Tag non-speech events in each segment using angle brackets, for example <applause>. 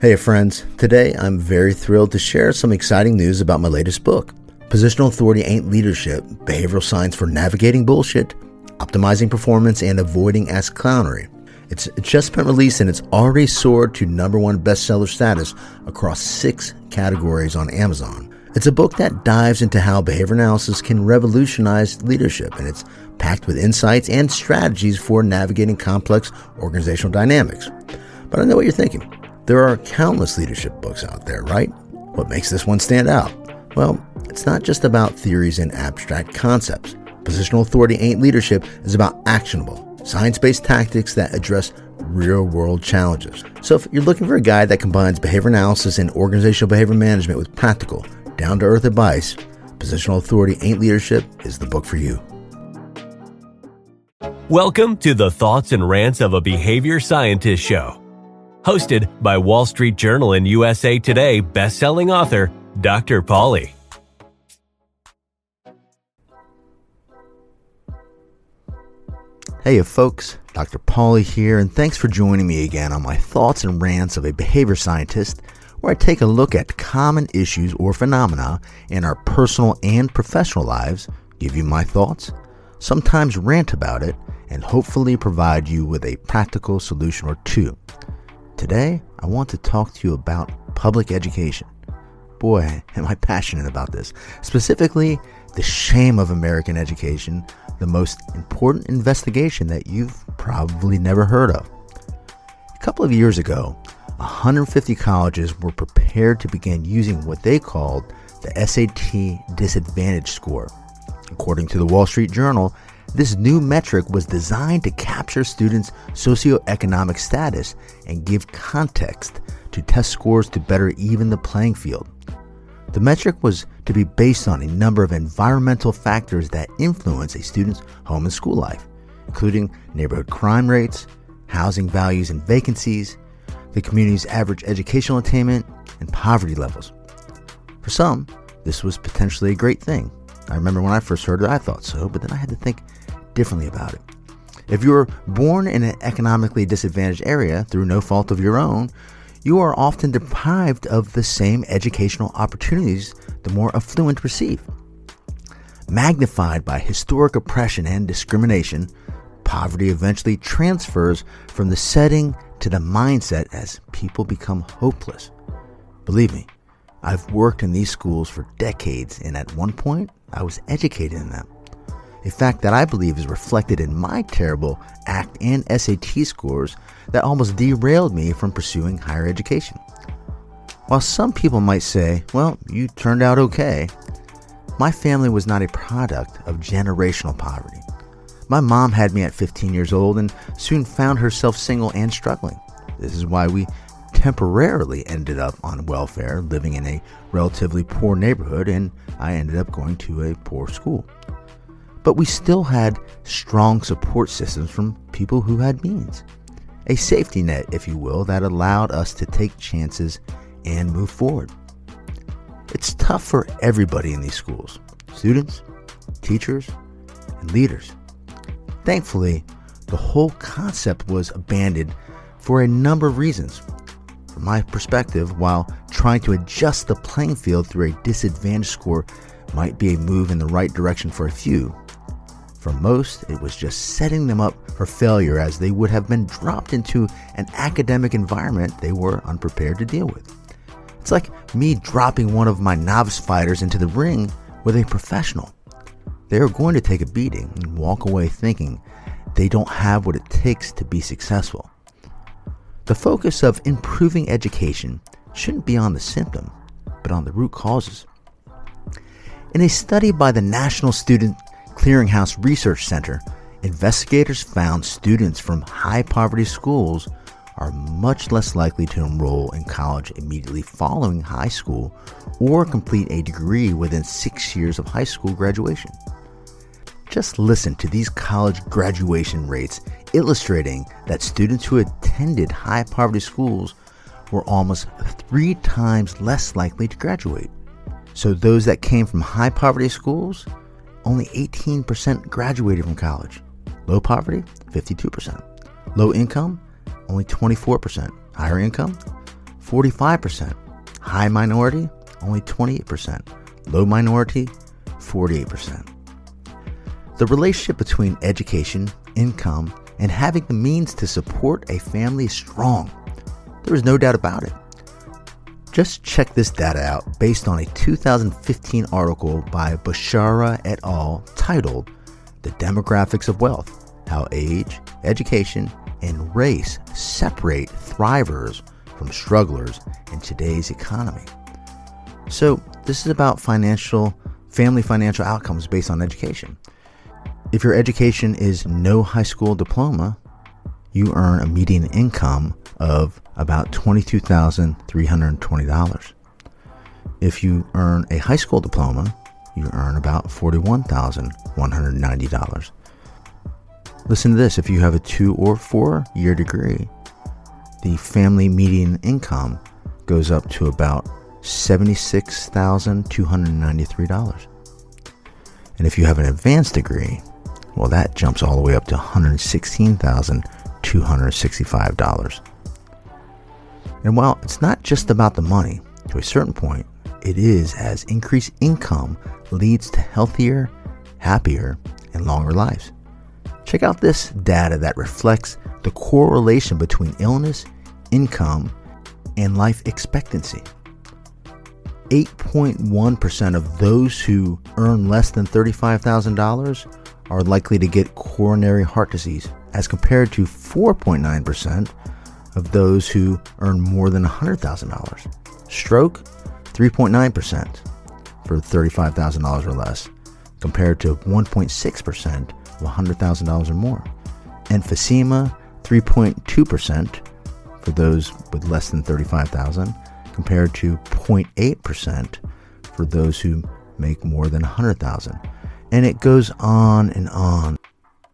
Hey, friends. Today, I'm very thrilled to share some exciting news about my latest book Positional Authority Ain't Leadership Behavioral Science for Navigating Bullshit, Optimizing Performance, and Avoiding Ass Clownery. It's just been released and it's already soared to number one bestseller status across six categories on Amazon. It's a book that dives into how behavior analysis can revolutionize leadership, and it's packed with insights and strategies for navigating complex organizational dynamics. But I know what you're thinking. There are countless leadership books out there, right? What makes this one stand out? Well, it's not just about theories and abstract concepts. Positional authority ain't leadership is about actionable, science based tactics that address real world challenges. So, if you're looking for a guide that combines behavior analysis and organizational behavior management with practical, down to earth advice, Positional Authority Ain't Leadership is the book for you. Welcome to the Thoughts and Rants of a Behavior Scientist Show hosted by Wall Street Journal and USA Today best-selling author Dr. Paulie. Hey folks, Dr. Paulie here, and thanks for joining me again on my thoughts and rants of a behavior scientist, where I take a look at common issues or phenomena in our personal and professional lives, give you my thoughts, sometimes rant about it, and hopefully provide you with a practical solution or two. Today, I want to talk to you about public education. Boy, am I passionate about this. Specifically, the shame of American education, the most important investigation that you've probably never heard of. A couple of years ago, 150 colleges were prepared to begin using what they called the SAT Disadvantage Score. According to the Wall Street Journal, this new metric was designed to capture students' socioeconomic status and give context to test scores to better even the playing field. The metric was to be based on a number of environmental factors that influence a student's home and school life, including neighborhood crime rates, housing values and vacancies, the community's average educational attainment, and poverty levels. For some, this was potentially a great thing. I remember when I first heard it, I thought so, but then I had to think differently about it. If you're born in an economically disadvantaged area through no fault of your own, you are often deprived of the same educational opportunities the more affluent receive. Magnified by historic oppression and discrimination, poverty eventually transfers from the setting to the mindset as people become hopeless. Believe me, I've worked in these schools for decades, and at one point, I was educated in them a fact that I believe is reflected in my terrible ACT and SAT scores that almost derailed me from pursuing higher education. While some people might say, well, you turned out okay, my family was not a product of generational poverty. My mom had me at 15 years old and soon found herself single and struggling. This is why we temporarily ended up on welfare, living in a relatively poor neighborhood, and I ended up going to a poor school. But we still had strong support systems from people who had means. A safety net, if you will, that allowed us to take chances and move forward. It's tough for everybody in these schools students, teachers, and leaders. Thankfully, the whole concept was abandoned for a number of reasons. From my perspective, while trying to adjust the playing field through a disadvantage score might be a move in the right direction for a few, for most, it was just setting them up for failure as they would have been dropped into an academic environment they were unprepared to deal with. It's like me dropping one of my novice fighters into the ring with a professional. They are going to take a beating and walk away thinking they don't have what it takes to be successful. The focus of improving education shouldn't be on the symptom, but on the root causes. In a study by the National Student Clearinghouse Research Center, investigators found students from high poverty schools are much less likely to enroll in college immediately following high school or complete a degree within six years of high school graduation. Just listen to these college graduation rates illustrating that students who attended high poverty schools were almost three times less likely to graduate. So, those that came from high poverty schools only 18% graduated from college. Low poverty, 52%. Low income, only 24%. Higher income, 45%. High minority, only 28%. Low minority, 48%. The relationship between education, income, and having the means to support a family is strong. There is no doubt about it. Just check this data out based on a 2015 article by Bashara et al. titled The Demographics of Wealth How Age, Education, and Race Separate Thrivers from Strugglers in Today's Economy. So, this is about financial, family financial outcomes based on education. If your education is no high school diploma, you earn a median income of about $22,320. If you earn a high school diploma, you earn about $41,190. Listen to this if you have a two or four year degree, the family median income goes up to about $76,293. And if you have an advanced degree, well, that jumps all the way up to $116,265. And while it's not just about the money, to a certain point, it is as increased income leads to healthier, happier, and longer lives. Check out this data that reflects the correlation between illness, income, and life expectancy. 8.1% of those who earn less than $35,000 are likely to get coronary heart disease, as compared to 4.9% of those who earn more than $100,000. Stroke, 3.9% for $35,000 or less, compared to 1.6% of $100,000 or more. Emphysema, 3.2% for those with less than 35,000, compared to 0.8% for those who make more than 100,000. And it goes on and on.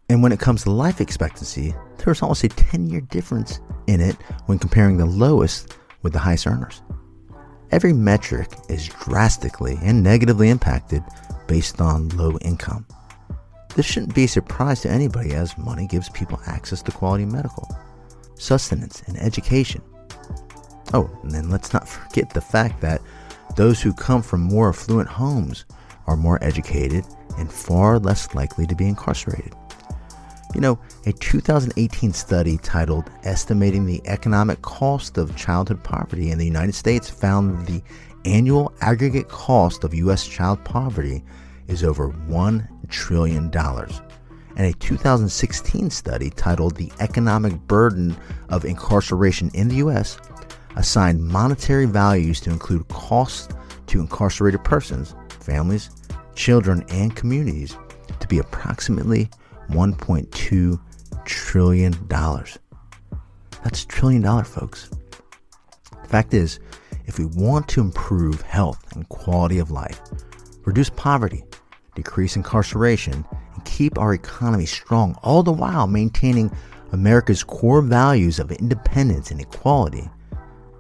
And when it comes to life expectancy, there's almost a 10 year difference in it when comparing the lowest with the highest earners. Every metric is drastically and negatively impacted based on low income. This shouldn't be a surprise to anybody as money gives people access to quality medical, sustenance, and education. Oh, and then let's not <laughs> forget the fact that those who come from more affluent homes are more educated and far less likely to be incarcerated. You know, a 2018 study titled Estimating the Economic Cost of Childhood Poverty in the United States found the annual aggregate cost of U.S. child poverty is over $1 trillion. And a 2016 study titled The Economic Burden of Incarceration in the U.S. assigned monetary values to include costs to incarcerated persons, families, children, and communities to be approximately $1.2 trillion. That's a trillion dollar, folks. The fact is, if we want to improve health and quality of life, reduce poverty, decrease incarceration, and keep our economy strong, all the while maintaining America's core values of independence and equality,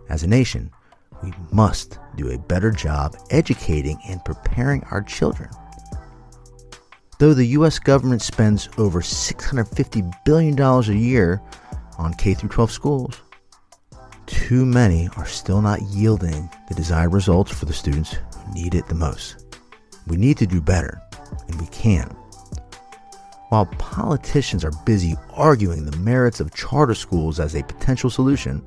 as a nation, we must do a better job educating and preparing our children. Though the US government spends over $650 billion a year on K 12 schools, too many are still not yielding the desired results for the students who need it the most. We need to do better, and we can. While politicians are busy arguing the merits of charter schools as a potential solution,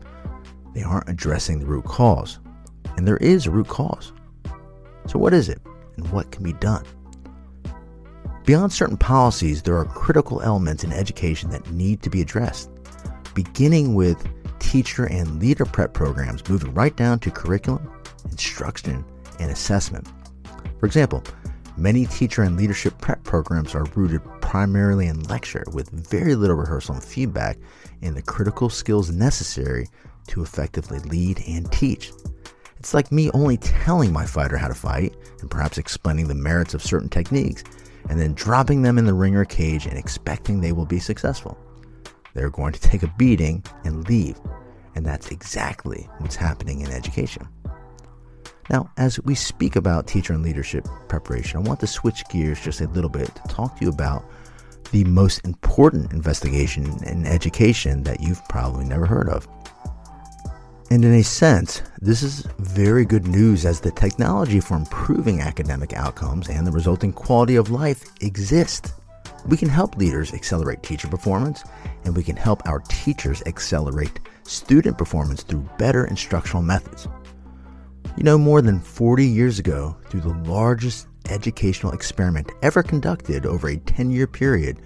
they aren't addressing the root cause. And there is a root cause. So, what is it, and what can be done? Beyond certain policies, there are critical elements in education that need to be addressed, beginning with teacher and leader prep programs, moving right down to curriculum, instruction, and assessment. For example, many teacher and leadership prep programs are rooted primarily in lecture with very little rehearsal and feedback in the critical skills necessary to effectively lead and teach. It's like me only telling my fighter how to fight and perhaps explaining the merits of certain techniques and then dropping them in the ringer cage and expecting they will be successful. They're going to take a beating and leave. And that's exactly what's happening in education. Now, as we speak about teacher and leadership preparation, I want to switch gears just a little bit to talk to you about the most important investigation in education that you've probably never heard of. And in a sense, this is very good news as the technology for improving academic outcomes and the resulting quality of life exists. We can help leaders accelerate teacher performance, and we can help our teachers accelerate student performance through better instructional methods. You know, more than 40 years ago, through the largest educational experiment ever conducted over a 10 year period,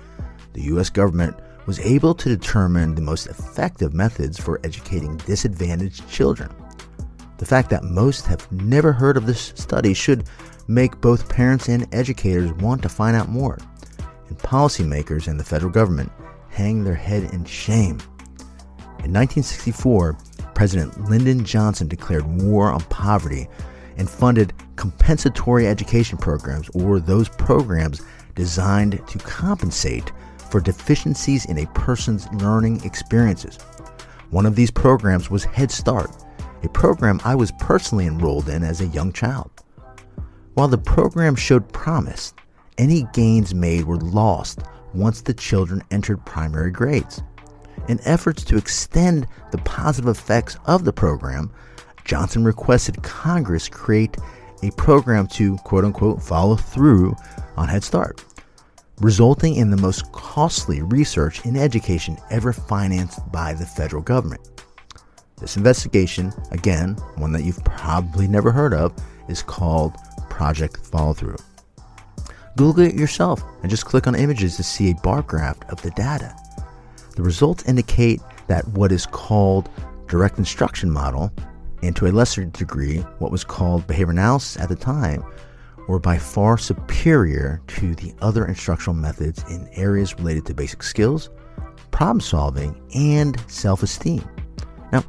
the U.S. government was able to determine the most effective methods for educating disadvantaged children. The fact that most have never heard of this study should make both parents and educators want to find out more, and policymakers and the federal government hang their head in shame. In 1964, President Lyndon Johnson declared war on poverty and funded compensatory education programs, or those programs designed to compensate for deficiencies in a person's learning experiences. One of these programs was Head Start, a program I was personally enrolled in as a young child. While the program showed promise, any gains made were lost once the children entered primary grades. In efforts to extend the positive effects of the program, Johnson requested Congress create a program to quote unquote follow through on Head Start resulting in the most costly research in education ever financed by the federal government. This investigation, again, one that you've probably never heard of, is called Project Follow Through. Google it yourself and just click on images to see a bar graph of the data. The results indicate that what is called direct instruction model, and to a lesser degree, what was called behavior analysis at the time, were by far superior to the other instructional methods in areas related to basic skills, problem solving, and self esteem. Now,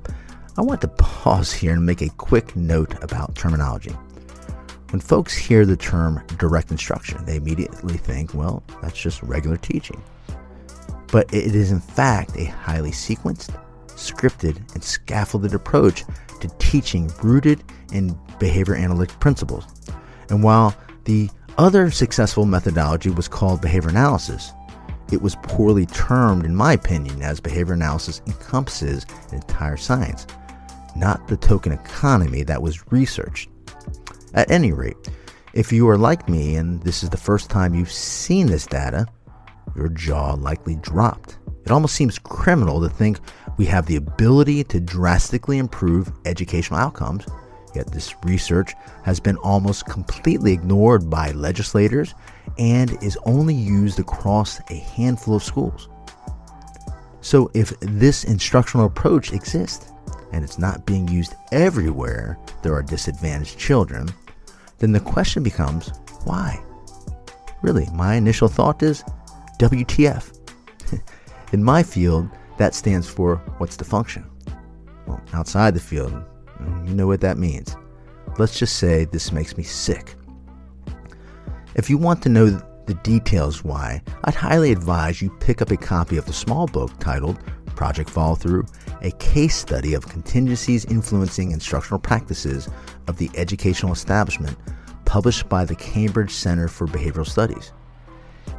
I want to <laughs> pause here and make a quick note about terminology. When folks hear the term direct instruction, they immediately think, well, that's just regular teaching. But it is in fact a highly sequenced, scripted, and scaffolded approach to teaching rooted in behavior analytic principles and while the other successful methodology was called behavior analysis, it was poorly termed, in my opinion, as behavior analysis encompasses an entire science, not the token economy that was researched. At any rate, if you are like me and this is the first time you've seen this data, your jaw likely dropped. It almost seems criminal to think we have the ability to drastically improve educational outcomes Yet this research has been almost completely ignored by legislators and is only used across a handful of schools. So, if this instructional approach exists and it's not being used everywhere there are disadvantaged children, then the question becomes why? Really, my initial thought is WTF. <laughs> In my field, that stands for what's the function? Well, outside the field, you know what that means. Let's just say this makes me sick. If you want to know the details why, I'd highly advise you pick up a copy of the small book titled Project Follow Through, a case study of contingencies influencing instructional practices of the educational establishment, published by the Cambridge Center for Behavioral Studies.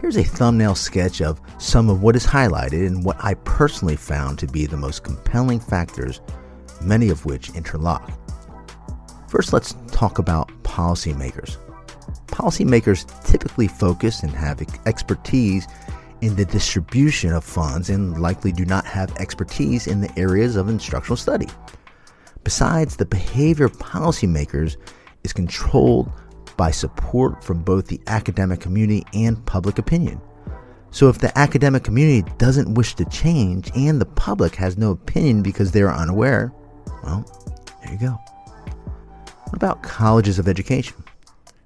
Here's a thumbnail sketch of some of what is highlighted and what I personally found to be the most compelling factors many of which interlock. First, let's talk about policymakers. Policymakers typically focus and have expertise in the distribution of funds and likely do not have expertise in the areas of instructional study. Besides, the behavior of policymakers is controlled by support from both the academic community and public opinion. So, if the academic community doesn't wish to change and the public has no opinion because they are unaware, well, there you go. What about colleges of education?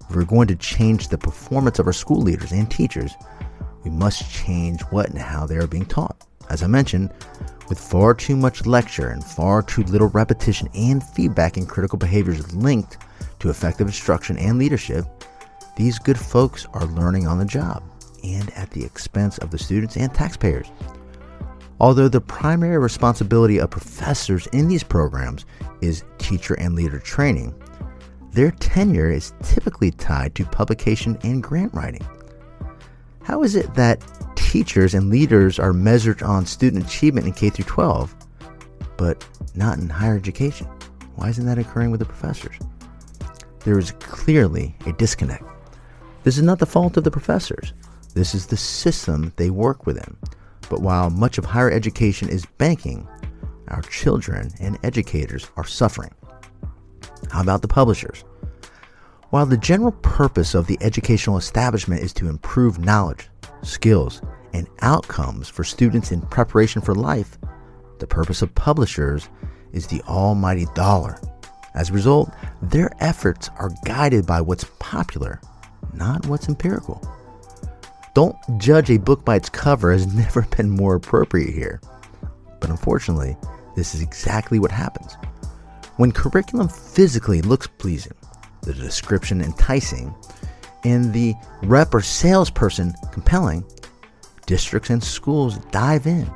If we're going to change the performance of our school leaders and teachers, we must change what and how they are being taught. As I mentioned, with far too much lecture and far too little repetition and feedback in critical behaviors linked to effective instruction and leadership, these good folks are learning on the job and at the expense of the students and taxpayers. Although the primary responsibility of professors in these programs is teacher and leader training, their tenure is typically tied to publication and grant writing. How is it that teachers and leaders are measured on student achievement in K 12, but not in higher education? Why isn't that occurring with the professors? There is clearly a disconnect. This is not the fault of the professors. This is the system they work within. But while much of higher education is banking, our children and educators are suffering. How about the publishers? While the general purpose of the educational establishment is to improve knowledge, skills, and outcomes for students in preparation for life, the purpose of publishers is the almighty dollar. As a result, their efforts are guided by what's popular, not what's empirical. Don't judge a book by its cover has <laughs> never been more appropriate here. But unfortunately, this is exactly what happens. When curriculum physically looks pleasing, the description enticing, and the rep or salesperson compelling, districts and schools dive in.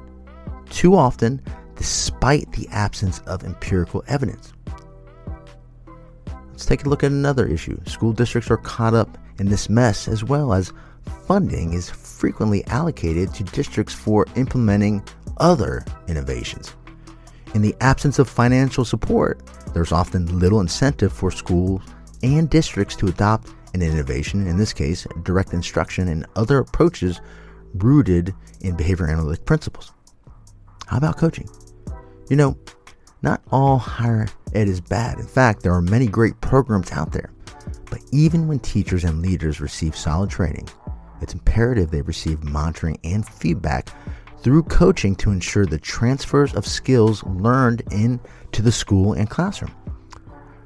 Too often, despite the absence of empirical evidence. Let's take a look at another issue. School districts are caught up in this mess as well as funding is frequently allocated to districts for implementing other innovations. In the absence of financial support, there's often little incentive for schools and districts to adopt an innovation, in this case, direct instruction and other approaches rooted in behavior analytic principles. How about coaching? You know, not all higher ed is bad. In fact, there are many great programs out there. But even when teachers and leaders receive solid training, it's imperative they receive monitoring and feedback through coaching to ensure the transfers of skills learned into the school and classroom.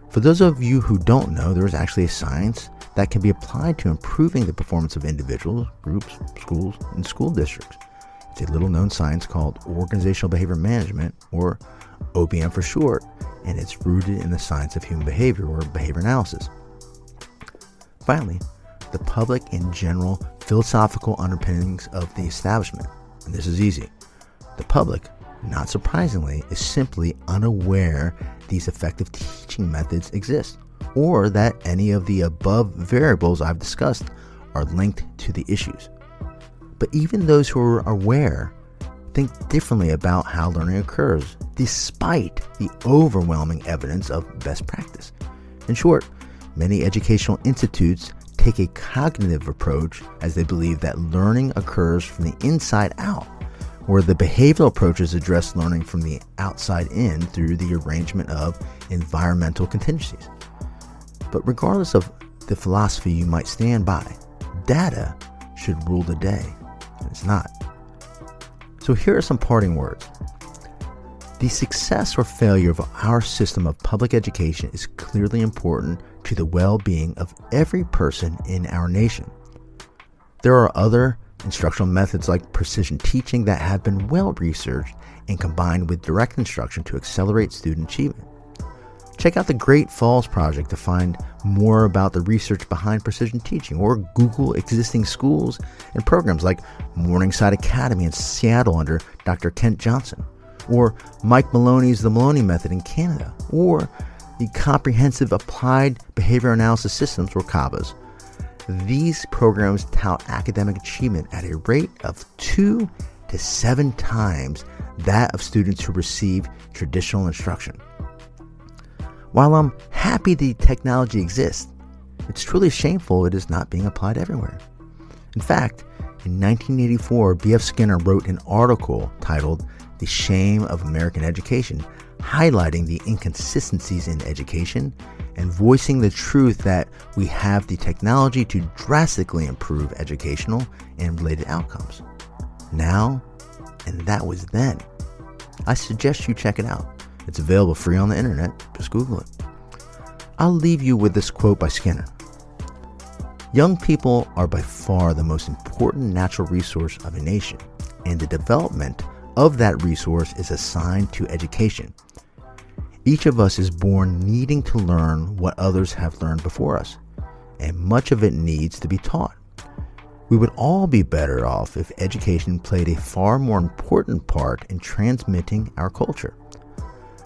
For those of you who don't know, there is actually a science that can be applied to improving the performance of individuals, groups, schools, and school districts. It's a little known science called Organizational Behavior Management, or OBM for short, and it's rooted in the science of human behavior, or behavior analysis. Finally, the public and general philosophical underpinnings of the establishment and this is easy. The public, not surprisingly, is simply unaware these effective teaching methods exist, or that any of the above variables I've discussed are linked to the issues. But even those who are aware think differently about how learning occurs, despite the overwhelming evidence of best practice. In short, many educational institutes take a cognitive approach as they believe that learning occurs from the inside out, where the behavioral approaches address learning from the outside in through the arrangement of environmental contingencies. But regardless of the philosophy you might stand by, data should rule the day, and it's not. So here are some parting words. The success or failure of our system of public education is clearly important to the well being of every person in our nation. There are other instructional methods like precision teaching that have been well researched and combined with direct instruction to accelerate student achievement. Check out the Great Falls Project to find more about the research behind precision teaching, or Google existing schools and programs like Morningside Academy in Seattle under Dr. Kent Johnson, or Mike Maloney's The Maloney Method in Canada, or the Comprehensive Applied Behavior Analysis Systems, or CABAS. These programs tout academic achievement at a rate of two to seven times that of students who receive traditional instruction. While I'm happy the technology exists, it's truly shameful it is not being applied everywhere. In fact, in 1984, B.F. Skinner wrote an article titled The Shame of American Education highlighting the inconsistencies in education and voicing the truth that we have the technology to drastically improve educational and related outcomes. Now, and that was then. I suggest you check it out. It's available free on the internet. Just Google it. I'll leave you with this quote by Skinner Young people are by far the most important natural resource of a nation, and the development of that resource is assigned to education. Each of us is born needing to learn what others have learned before us, and much of it needs to be taught. We would all be better off if education played a far more important part in transmitting our culture.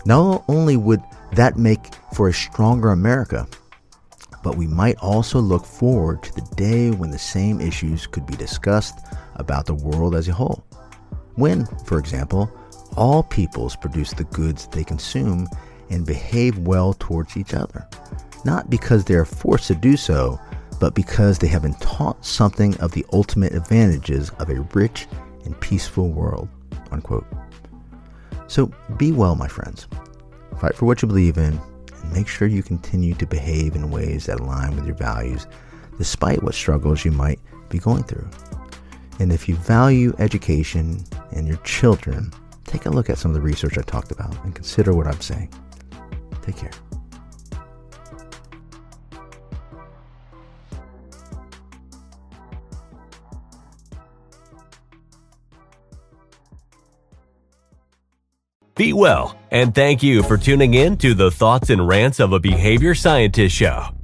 Not only would that make for a stronger America, but we might also look forward to the day when the same issues could be discussed about the world as a whole. When, for example, all peoples produce the goods they consume and behave well towards each other, not because they are forced to do so, but because they have been taught something of the ultimate advantages of a rich and peaceful world. Unquote. So be well, my friends. Fight for what you believe in, and make sure you continue to behave in ways that align with your values, despite what struggles you might be going through. And if you value education and your children, take a look at some of the research I talked about and consider what I'm saying. Take care. Be well, and thank you for tuning in to the Thoughts and Rants of a Behavior Scientist show.